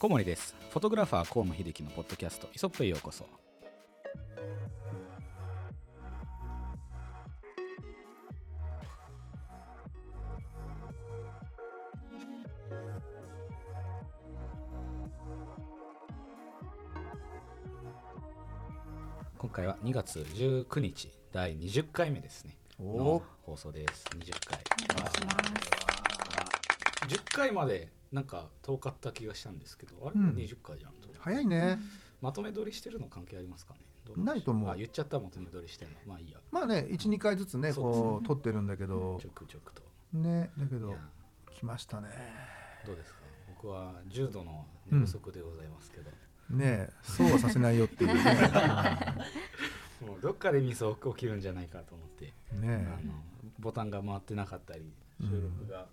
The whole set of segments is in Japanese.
小森です。フォトグラファー河野秀樹のポッドキャストイソップへようこそ。今回は2月19日第20回目ですね。の放送です。20回。10回までなんか遠かった気がしたんですけどあれ、うん。20回じゃんと早いね。まとめ撮りしてるの関係ありますかね？ないと思う。あ言っちゃったまとめ撮りしてんの。まあいいや。まあね12回ずつねそうね。こう撮ってるんだけど。ちょくちょくと。ねだけど来ましたね。どうですか？僕は重度の寝不足でございますけど、ねそうはさせないよっていうね。もうどっかでミス起きるんじゃないかと思って、うんね。あのボタンが回ってなかったりうん収録が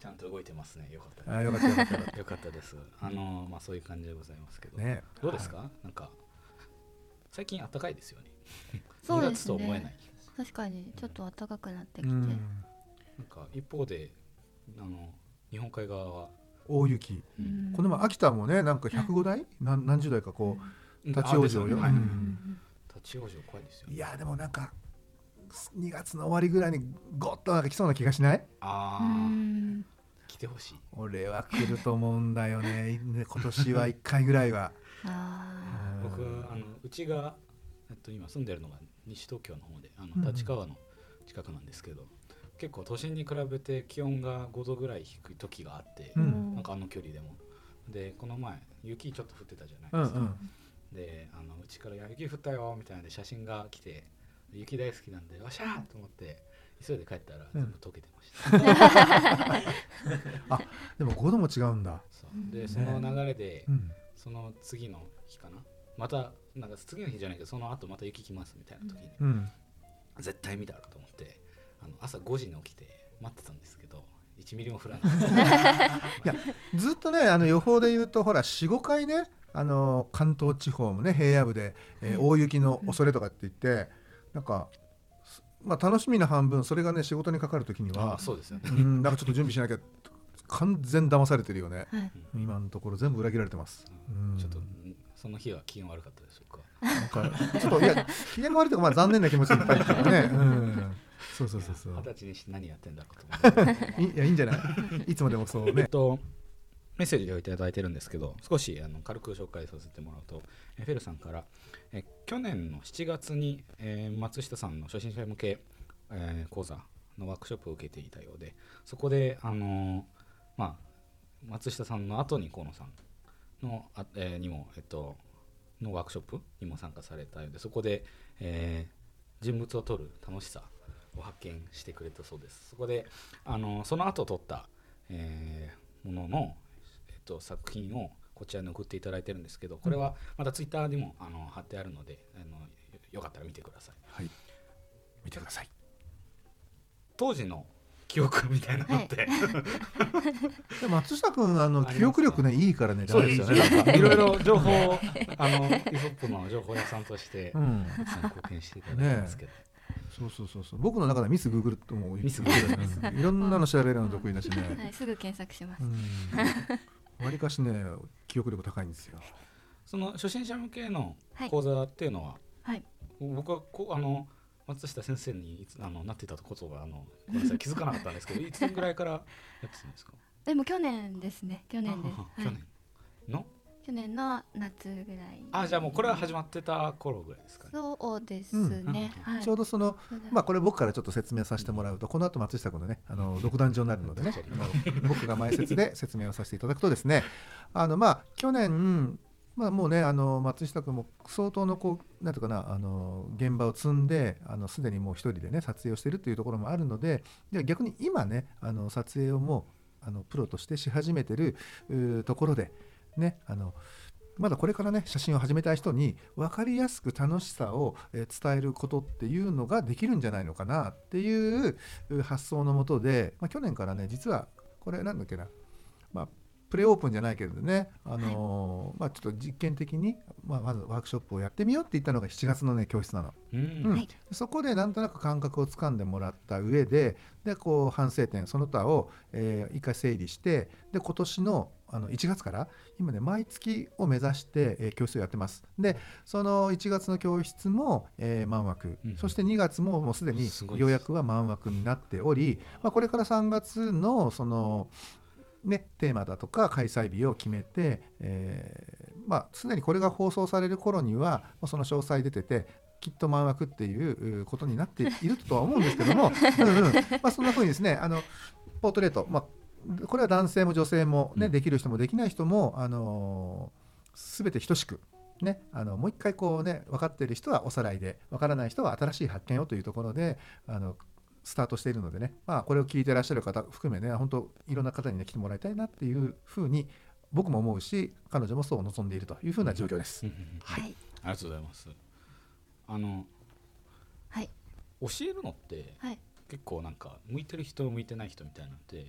ちゃんと動いてますね。よかったあよかったよかった。よかっよかったです。あのまあそういう感じでございますけど、たね。どうですか？なんか最近暖かいですよね。そうですね。2月と思えない。確かにちょっと暖かくなってきて、うん。なんか一方であの日本海側は、大雪。うん。この前秋田もねなんか105台？何何十台かこう立ち往生よ。立ち往生怖いですよ、ね。いやでもなんか2月の終わりぐらいにゴッとなんか来そうな気がしない？うあ来てほしい。俺は来ると思うんだよね。ね 今年は1回ぐらいは。あ僕うん。あのうちがえっと今住んでるのが西東京の方であうん。の立川の近くなんですけど、結構都心に比べて気温が5度ぐらい低い時があって、うーん。なんかあの距離でも。でこの前雪ちょっと降ってたじゃないうんですか。うんであのうちからいや「雪降ったよ」みたいなんで写真が来て雪大好きなんで「わっしゃー!」と思って急いで帰ったらうん。全部溶けてました、でも5度も違うんだ。でその流れで、うん。その次の日かな。またなんか次の日じゃないけどその後また雪来ますみたいな時に、うん。絶対見たらと思ってあの朝5時に起きて待ってたんですけど1ミリも降らない。ずっとねあの予報で言うとほら45回ねあの関東地方もね平野部で、えー大雪の恐れとかって言ってなんか、すまあ、楽しみな半分それがね仕事にかかる時にあはそうですよね。うんなんかちょっと準備しなきゃ完全騙されてるよね。はい。今のところ全部裏切られてます、うん。ちょっとんその日は気温悪かったでしょうか。なんかちょっといや機嫌が悪いとかまあ残念な気持ちいっぱいだからね、うん、そうそうそうそう。二十歳にして何やってんだろうと思っていいやいいんじゃない？いつまでもそうえっねと、メッセージをいただいてるんですけど少しあの軽く紹介させてもらうとえフェルさんからえ去年の7月に、えー松下さんの初心者向け、えー講座のワークショップを受けていたようでそこで、あのーまあ、松下さんの後に河野さんのあ、えにも、えっと、のワークショップにも参加されたようでそこで、え人物を撮る楽しさを発見してくれたそうです。そこで、あのその後撮った、えものの、っと、作品をこちらに送っていただいてるんですけどこれはまたツイッターにもあの貼ってあるのであのよよかったら見てください。はい。見てください。当時の記憶みたいなのって、でも 松下君あの記憶力ねいいからね。そうですよね大事なんか。いろいろ情報をあのイソップの情報屋さんとしてうん。貢献していただいてますけど、そうそうそうそう。僕の中ではミスグーグルともミスグーグル。うん。いろんなの調べるの得意だしね。はい、すぐ検索します、うんわりかしね記憶力高いんですよ。その初心者向けのはい。講座っていうのは、はい。僕はこうあの松下先生にいつあのなっていたことがあのごめんなさい 気づかなかったんですけどいつぐらいからやってたんですか？でも去年ですね去年ではい去年。の？去年の夏ぐらい。あじゃあもうこれは始まってた頃ぐらいですかね。そうですね、うんはい。ちょうどそのまあこれ僕からちょっと説明させてもらうとこの後松下君のねあの独壇場になるのでね僕が前説で説明をさせていただくとですねあのまあ去年まあもうねあの松下君も相当のこうなんていうかなあの現場を積んであのすでにもう一人でね撮影をしているというところもあるのでじゃあ逆に今ねあの撮影をもうあのプロとしてし始めてるところでねあのまだこれからね写真を始めたい人に分かりやすく楽しさを伝えることっていうのができるんじゃないのかなっていう発想のもとで、まあ、去年からね実はこれなんだっけな、まあ、プレオープンじゃないけどね、あのーまあ、ちょっと実験的に、まあ、まずワークショップをやってみようって言ったのが7月のね教室なの。うん。うん。はい。そこでなんとなく感覚をつかんでもらった上ででこう反省点その他を、えー一回整理してで今年のあの1月から今ね毎月を目指して、えー教室をやってます。でその1月の教室も、えー満枠、うん。そして2月ももうすでに予約は満枠になっており、まあ、これから3月のそのね、テーマだとか開催日を決めて、えーまあ、常にこれが放送される頃にはその詳細出ててきっと満枠っていううことになっているとは思うんですけども、うんうんまあ、そんな風にですねあのポートレート、まあ、これは男性も女性も、ねうんできる人もできない人も、あのー全て等しく。ね、あのもう一回こうね分かっている人はおさらいで分からない人は新しい発見をというところであのスタートしているのでね、まあ、これを聞いてらっしゃる方含めね本当いろんな方にね来てもらいたいなっていうふうに僕も思うし彼女もそう望んでいるというふうな状況です。はい。ありがとうございます。あのはい。教えるのってはい。結構なんか向いてる人向いてない人みたいなのって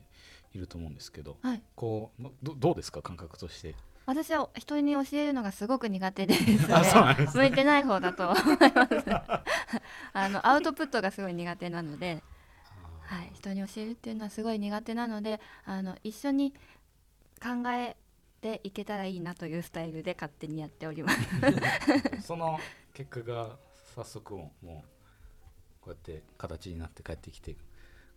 いると思うんですけどはい。こうまどどうですか感覚として？私は人に教えるのがすごく苦手です、ね向いてない方だと思います。あのアウトプットがすごい苦手なので、はい、人に教えるっていうのはすごい苦手なのであの一緒に考えていけたらいいなというスタイルで勝手にやっております。その結果が早速もうこうやって形になって帰ってきて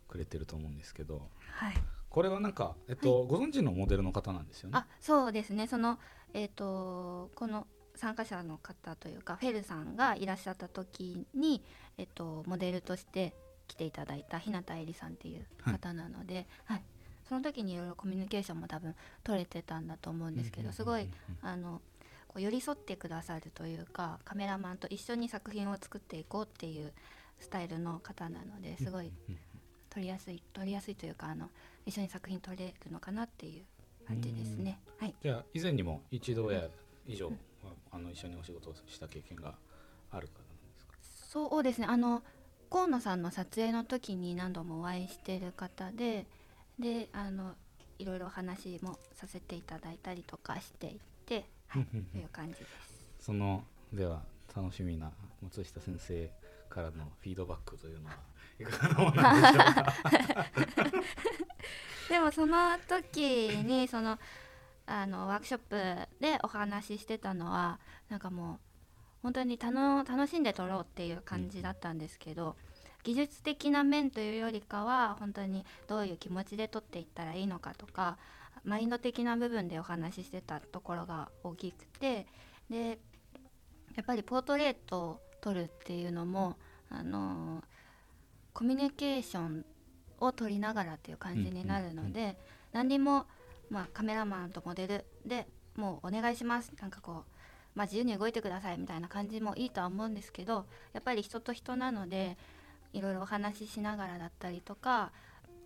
くれてると思うんですけどはいこれはなんか、えっとご存知のモデルの方なんですよね。あそうですね。そのえっ、とこの参加者の方というかフェルさんがいらっしゃった時に、えっとモデルとして来ていただいた日向絵里さんっていう方なので、はい。その時にいろいろコミュニケーションも多分取れてたんだと思うんですけどすごいあのこう寄り添ってくださるというかカメラマンと一緒に作品を作っていこうっていうスタイルの方なのですごいうん撮りやすい撮りやすいというかあの一緒に作品撮れるのかなっていう感じですね。はい、じゃあ以前にも一度や以上、あの一緒にお仕事をした経験がある方なんですか？そうですね。あの河野さんの撮影の時に何度もお会いしてる方でであのいろいろ話もさせていただいたりとかしていて、はい、うんうんうん。という感じです。そのでは楽しみな松下先生からのフィードバックというのは？いかがなものなんでしょうか。でもその時にそのあのワークショップでお話ししてたのはなんかもう本当に楽しんで撮ろうっていう感じだったんですけど、技術的な面というよりかは本当にどういう気持ちで撮っていったらいいのかとかマインド的な部分でお話ししてたところが大きくてでやっぱりポートレートを撮るっていうのもあのコミュニケーションを撮りながらっていう感じになるので、何にも、まあ、カメラマンとモデルでもうお願いします。なんかこう、まあ、自由に動いてくださいみたいな感じもいいとは思うんですけどやっぱり人と人なのでいろいろお話ししながらだったりとか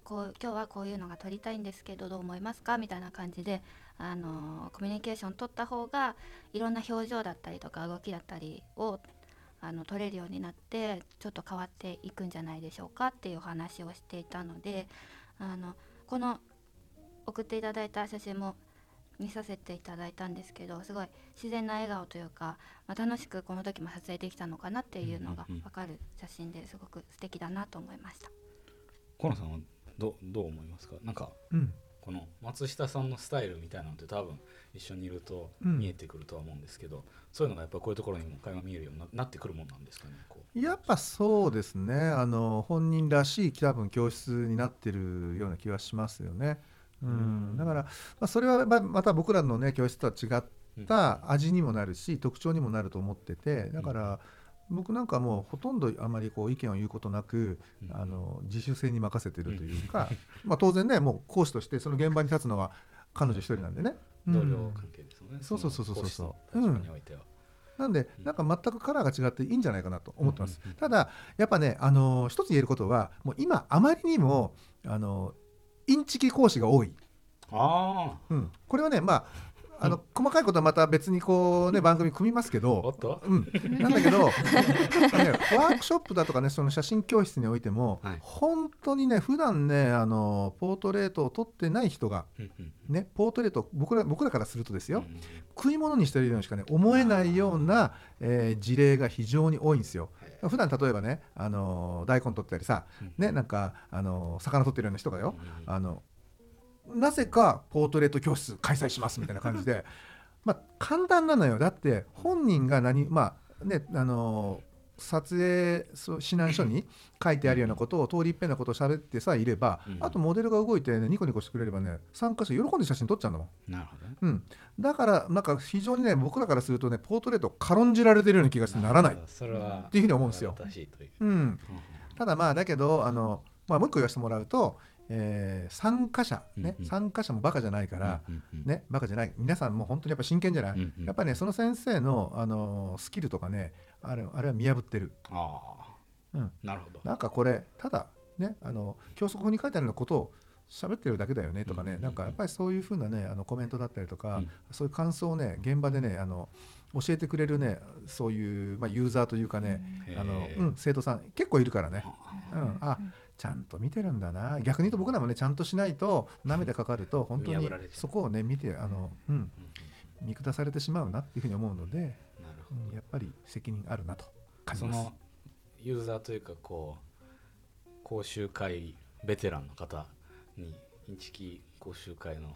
こう今日はこういうのが撮りたいんですけどどう思いますかみたいな感じで、あのコミュニケーション取った方がいろんな表情だったりとか動きだったりをあの取れるようになってちょっと変わっていくんじゃないでしょうかっていうお話をしていたのであのこの送っていただいた写真も見させていただいたんですけどすごい自然な笑顔というか、まあ、楽しくこの時も撮影できたのかなっていうのが分かる写真ですごく素敵だなと思いました。河野さんはどどう思いますか？なんかうんこの松下さんのスタイルみたいなのって多分一緒にいるとうん。見えてくるとは思うんですけど、そういうのがやっぱりこういうところにも垣間見えるようにななってくるもんなんですかねこう。やっぱそうですね。あの本人らしい多分教室になってるような気はしますよね。うん、だから、まあ、それはままた僕らのね教室とは違った味にもなるし特徴にもなると思っててだから僕なんかもうほとんどあまりこう意見を言うことなくうん。あの自主性に任せてるというか、まあ当然ねもう講師としてその現場に立つのは彼女一人なんでね。同僚うん。関係ですよね、そうそうそうそうそう。の講師の立場においては、なんでうん。なんか全くカラーが違っていいんじゃないかなと思ってます。うんうんうん。ただやっぱねあの一つ言えることはもう今あまりにもあのインチキ講師が多い。あうん、これはねまああの細かいことはまた別にこうね番組組みますけど。うん、なんだけど、ね、ワークショップだとかねその写真教室においても、はい。本当にね普段ねあのポートレートを撮ってない人が、ね、ポートレート僕ら僕らからするとですよ、うん食い物にしてるようにしかね思えないような、えー事例が非常に多いんですよ。普段例えばねあの大根取ったりさ、ね、なんかあの魚取ってるような人がよ、あのなぜかポートレート教室開催しますみたいな感じで。まあ簡単なのよ。だって本人が何まあねあの撮影指南書に書いてあるようなことを通り一遍なことを喋ってさえいれば、うん。あとモデルが動いて、ね、ニコニコしてくれればね参加者喜んで写真撮っちゃうんだもん。なるほど。ねうん、だからなんか非常にね僕らからするとねポートレートを軽んじられてるような気がしてならない、それはっていうふうに思うんですよ。うん、ただまあだけどあの、まあ、もう一個言わせてもらうと、えー参加者、ねうんうん。参加者もバカじゃないから、うんうんね、バカじゃない。皆さんも本当にやっぱ真剣じゃない、うんうん。やっぱりねその先生の、あのスキルとかねあれあれは見破ってる、あうん、あなるほど。なんかこれただねあの教則法に書いてあるようなことを喋ってるだけだよねとかね、うんうんうんなんかやっぱりそういうふうなねあのコメントだったりとか、うん。そういう感想をね現場でねあの教えてくれるねそういう、まあ、ユーザーというかね、あのうん、生徒さん結構いるからね、うんうん、あちゃんと見てるんだな。逆に言うと僕らもねちゃんとしないと舐めてかかると本当にそこをね見てあの、うん、見下されてしまうなっていうふうに思うので、うん。やっぱり責任あるなと感じます。どその。ユーザーというかこう講習会ベテランの方にインチキ講習会の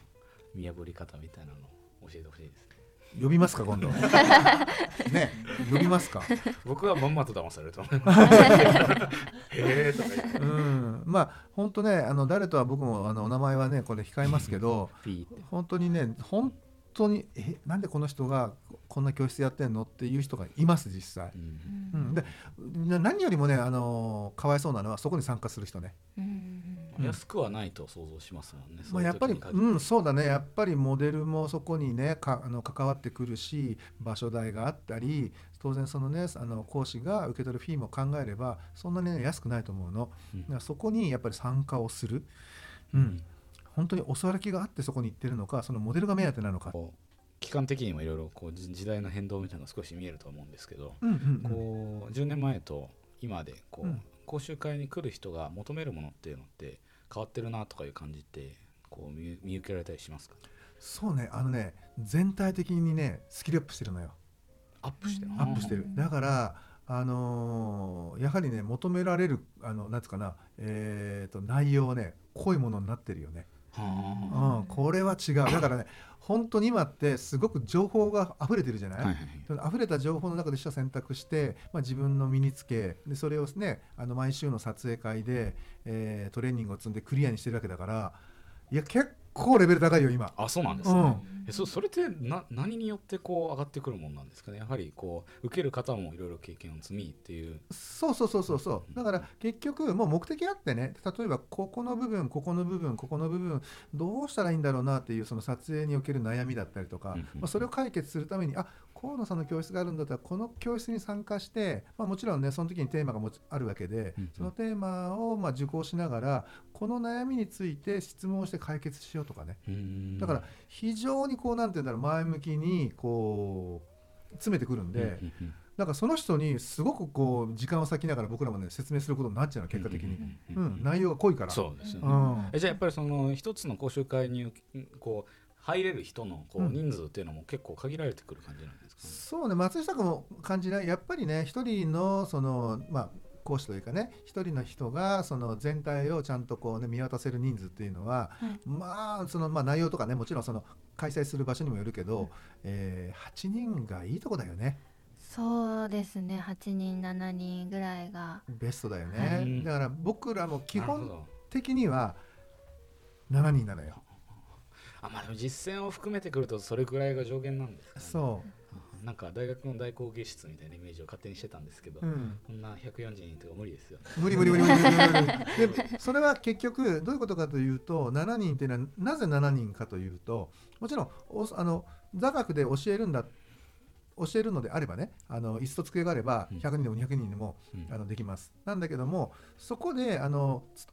見破り方みたいなのを教えてほしいですね呼びますか今度。ね呼びますか。僕はまんまと騙されると思います へえとか言って。うん。まあ本当ねあの誰とは僕もあのお名前はねこれ控えますけど本当にね本当にえなんでこの人がこんな教室やってんのっていう人がいます実際。う、ん。うん、でな何よりもねあのかわいそうなのはそこに参加する人ね。うんうん安くはないと想像しますもんね。まあ、やっぱり、そうん、そうだね。やっぱりモデルもそこにねかあの関わってくるし場所代があったり当然そのねあの講師が受け取るフィーも考えればそんなに、ね、安くないと思うの、うん。だからそこにやっぱり参加をする、うん。本当に教わる気があってそこに行ってるのかそのモデルが目当てなのか、期間的にもいろいろこうじ時代の変動みたいなのが少し見えると思うんですけど、うんうんうん。こう10年前と今でこう、うん。講習会に来る人が求めるものっていうのって変わってるなとかいう感じってこう見見受けられたりしますか？そうねあのね全体的にねスキルアップしてるのよ。アップしてる？アップしてる。だからあのーやはりね求められるあのなんつうかなえー、と内容はね濃いものになってるよね。はうん、これは違う。だからね 本当に今ってすごく情報が溢れてるじゃない、あはいはい。溢れた情報の中で取捨選択して、まあ、自分の身につけでそれをねあの毎週の撮影会で、えートレーニングを積んでクリアにしてるわけだからいや結構レベル高いよ今。あそうなんですね、えそそれってな何によってこう上がってくるもんなんですかね？やはりこう受ける方もいろいろ経験を積みっていう。そうそうそうそうそう。だから結局もう目的あってね例えばここの部分ここの部分ここの部分どうしたらいいんだろうなっていうその撮影における悩みだったりとか、うんうん。まあ、それを解決するためにあ河野さんの教室があるんだったらこの教室に参加して、まあ、もちろんねその時にテーマがもちあるわけで、うんうん。そのテーマをまあ受講しながらこの悩みについて質問をして解決しようとかね。だから非常にこうなんて言うんだろう前向きにこう詰めてくるんで、なんかその人にすごくこう時間を割きながら僕らもね説明することになっちゃうの結果的に、ううんん内容が濃いから。そうですよね、うん。えじゃあやっぱりその一つの講習会にこう入れる人のこううん。人数っていうのも結構限られてくる感じなんですかね、そうね松下君も感じない？やっぱりね一人のそのまあ講師というかね一人の人がその全体をちゃんとこうね見渡せる人数っていうのは、はい。まあそのまあ内容とかねもちろんその開催する場所にもよるけど、えー、8人がいいとこだよね。そうですね。8人7人ぐらいがベストだよね、はい。だから僕らも基本的には7人なのよあまあでも実践を含めてくるとそれぐらいが上限なんですか、ね、そう。なんか大学の大工芸室みたいなイメージを勝手にしてたんですけど、うん、こんな140人とか無理ですよね。無理無理無理無理無理 でそれは結局どういうことかというと7人っていうのはなぜ7人かというともちろんおあの座学で教えるんだ教えるのであればねあの椅子と机があればうん。100人でも200人でも、うん。あのできます。なんだけどもそこであのつ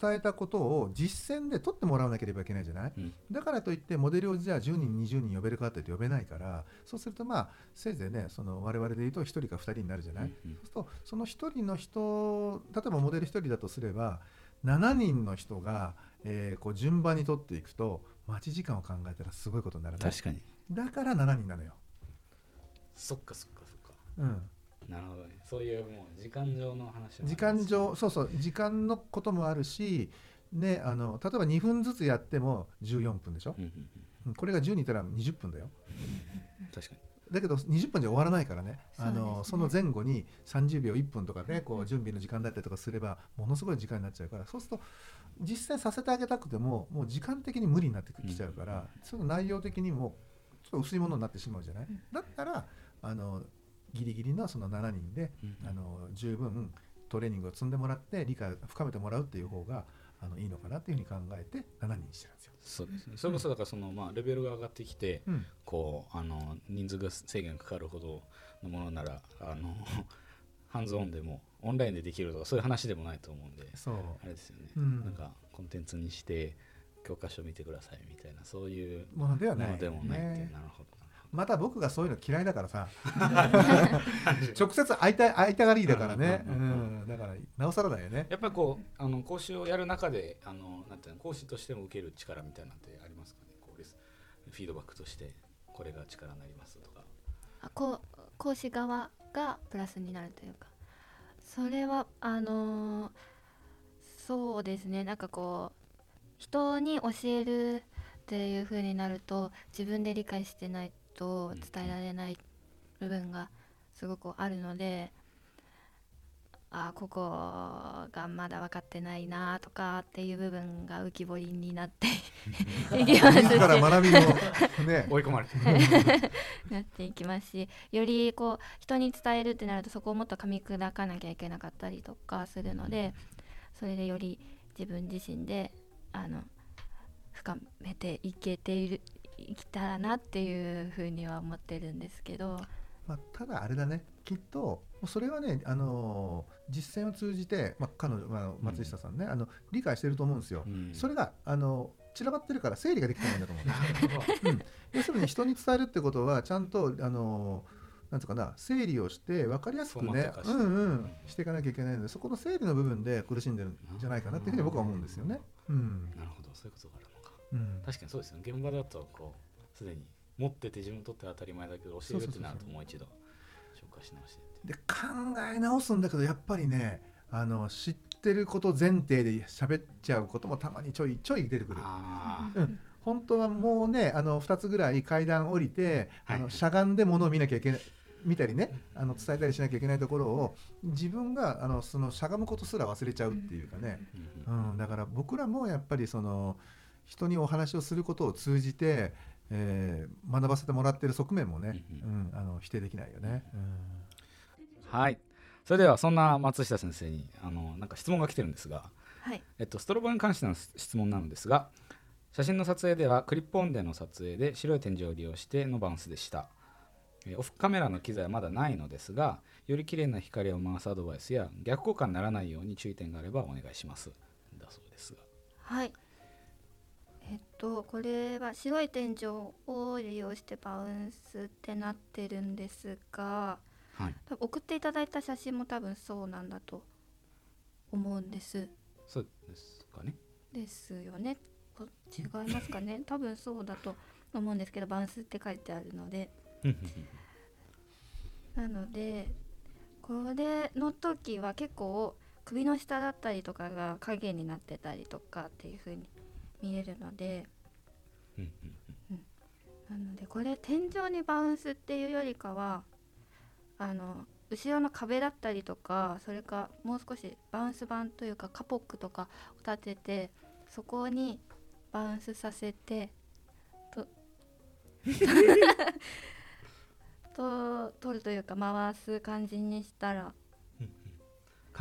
伝えたことを実践で取ってもらわなければいけないじゃない、うん。だからといってモデルをじゃあ10人20人呼べるかって言って呼べないからそうするとまあせいぜいねその我々で言うと1人か2人になるじゃない、うんうん。そうするとその1人の人例えばモデル1人だとすれば7人の人が、えーこう順番に取っていくと待ち時間を考えたらすごいことになるね確かに。だから7人なのよ、そっかそっかそっか。うん、なるほどね。そういうもう時間上の話時間上そうそう時間のこともあるし、ね、あの例えば2分ずつやっても14分でしょ？うんうんうん。うんこれが10人いたら20分だよ。確かに。だけど20分じゃ終わらないからね。ね。のその前後に30秒1分とかねこう準備の時間だったりとかすればものすごい時間になっちゃうから。そうすると実践させてあげたくてももう時間的に無理になってきちゃうから、その内容的にもちょっと薄いものになってしまうじゃない、うん。だったらあのギリギリのその7人でうんあの十分トレーニングを積んでもらって理解を深めてもらうっていう方があのいいのかなっていうふうに考えて7人にしてるんですよ。そうですね。それこそだからそのまあレベルが上がってきてうん。こうあの人数が制限がかかるほどのものならあの ハンズオンでもオンラインでできるとかそういう話でもないと思うんでそう。あれですよね、うん。なんかコンテンツにして教科書見てくださいみたいなそういうものではないものでもないっていう、ねなるほどまた僕がそういうの嫌いだからさ。直接会いたい会いたがりだからね、ううん。うん。ん、だからなおさらだよね。やっぱりこうあの講師をやる中であのなんていうの講師としても受ける力みたいなのってありますかね？こうですフィードバックとしてこれが力になりますとか。あこう講師側がプラスになるというか。それはあのーそうですね。なんかこう人に教えるっていう風になると自分で理解してないと伝えられない部分がすごくあるのであここがまだ分かってないなとかっていう部分が浮き彫りになって いきます。し自ら学びのね 追い込まれて。なっていきますしよりこう人に伝えるってなるとそこをもっと噛み砕かなきゃいけなかったりとかするのでそれでより自分自身であの深めていけているいきたらなっていうふうには思ってるんですけど。まあ、ただあれだね。きっとそれはね、あの実践を通じて、まあ、彼女、まあ、松下さんね、あの理解してると思うんですよ。うん。それがあの散らばってるから整理ができてないんだと思う。んですよ。うん、要するに人に伝えるってことはちゃんとあのなんつうかな整理をして分かりやすくねうんうんしていかなきゃいけないのでそこの整理の部分で苦しんでるんじゃないかなっていうふうに僕は思うんですよね。うん。なるほど。そういうことがあるうん。確かにそうですよね。現場だとこうすでに持ってて自分にとって当たり前だけど教えるってなるともう一度紹介し直してってで考え直すんだけどやっぱりねあの知ってること前提で喋っちゃうこともたまにちょいちょい出てくる。あうん。本当はもうねあの2つぐらい階段降りて、はい。あのしゃがんで物を見なきゃいけない見たりねあの伝えたりしなきゃいけないところを自分があのそのしゃがむことすら忘れちゃうっていうかね、うん、だから僕らもやっぱりその人にお話をすることを通じて、えー学ばせてもらってる側面もね、ううん。あの否定できないよね。はい。それではそんな松下先生にあのなんか質問が来てるんですが、はい。えっと、ストロボに関しての質問なのですが写真の撮影ではクリップオンでの撮影で白い天井を利用してのバウンスでした。えーオフカメラの機材はまだないのですがより綺麗な光を回すアドバイスや逆効果にならないように注意点があればお願いします。だそうですが。はいえっとこれは白い天井を利用してバウンスってなってるんですがはい。送っていただいた写真も多分そうなんだと思うんです。そうですかね。ですよね。こ違いますかね。多分そうだと思うんですけどバウンスって書いてあるので。なのでこれの時は結構首の下だったりとかが影になってたりとかっていう風に見えるので。なのでこれ天井にバウンスっていうよりかはあの後ろの壁だったりとかそれかもう少しバウンス板というかカポックとかを立ててそこにバウンスさせてと と取るというか回す感じにしたら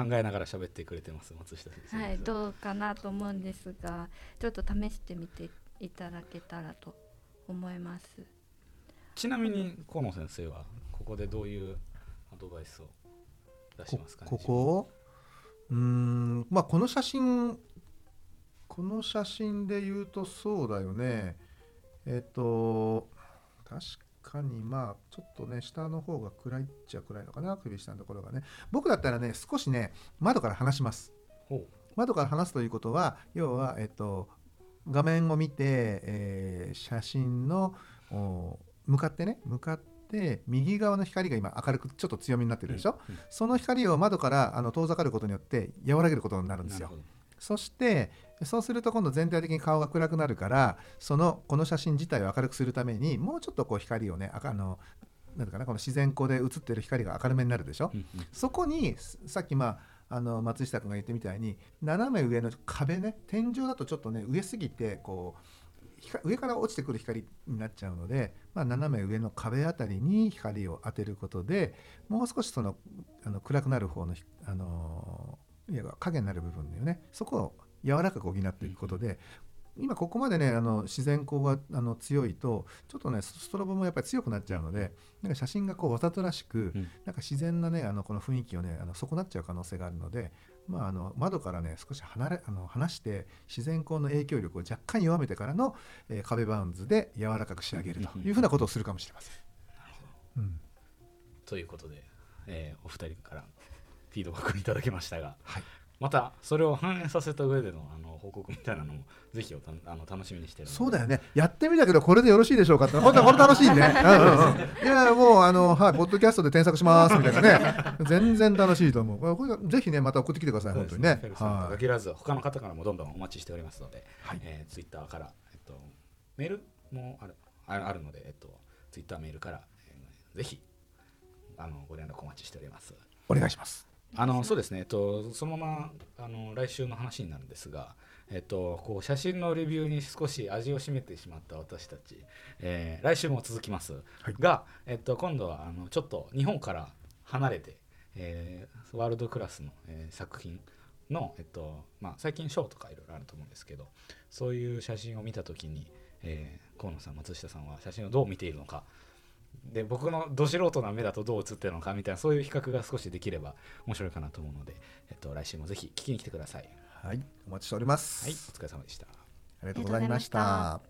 考えながら喋ってくれてます松下先生。はいどうかなと思うんですがちょっと試してみていただけたらと思います。ちなみに河野先生はここでどういうアドバイスを出しこますかねここ？うーんまあこの写真この写真で言うとそうだよね。えっと確かにまあちょっとね下の方が暗いっちゃ暗いのかな首下のところがね。僕だったらね少しね窓から離します。窓から離すということは要はえっと画面を見て、えー写真のお向かってね向かって右側の光が今明るくちょっと強めになってるでしょ、うんうん。その光を窓からあの遠ざかることによって和らげることになるんですよ。そしてそうすると今度全体的に顔が暗くなるからそのこの写真自体を明るくするためにもうちょっとこう光をねああのなんていうかなこの自然光で映ってる光が明るめになるでしょ、そこにすさっきまああの松下君が言ってみたいに斜め上の壁ね天井だとちょっとね上すぎてこう光上から落ちてくる光になっちゃうので、まあ、斜め上の壁あたりに光を当てることでもう少しそのあの暗くなる方のひあのいや影になる部分だよね。そこを柔らかく補っていくことで、今ここまでねあの自然光があの強いとちょっとねストロボもやっぱり強くなっちゃうのでなんか写真がこうわざとらしく、うん。なんか自然なねあのこの雰囲気をねあの損なっちゃう可能性があるので、まあ、あの窓からね少し離れあの離して自然光の影響力を若干弱めてからの、えー壁バウンズで柔らかく仕上げるというふうなことをするかもしれません。うん。ということで、えーお二人からフィードバックいただきましたが、はいまたそれを反映させた上でのあの報告みたいなのもぜひおたあの楽しみにしてそうだよね。やってみたけどこれでよろしいでしょうかって本当これ楽しいね。うんいやもうあのはいポッドキャストで添削しますみたいなね。全然楽しいと思う。これぜひねまた送ってきてくださいそうです本当にね。限らず他の方からもどんどんお待ちしておりますので、はい。えー、ツイッターから、えっと、メールもあるああるので、えっと、ツイッターメールから、えーぜひあのご連絡お待ちしております。お願いします。あのそうですね、えっと、そのままあの来週の話になるんですが、えっと、こう写真のレビューに少し味を占めてしまった私たち、えー来週も続きます、はい。が、えっと、今度はあのちょっと日本から離れて、えーワールドクラスの、えー作品の、えっとまあ、最近ショーとかいろいろあると思うんですけどそういう写真を見た時に、えー河野さん松下さんは写真をどう見ているのかで僕のど素人な目だとどう映ってるのかみたいなそういう比較が少しできれば面白いかなと思うので、えっと、来週もぜひ聞きに来てください。はいお待ちしております。はい、お疲れ様でした。ありがとうございました。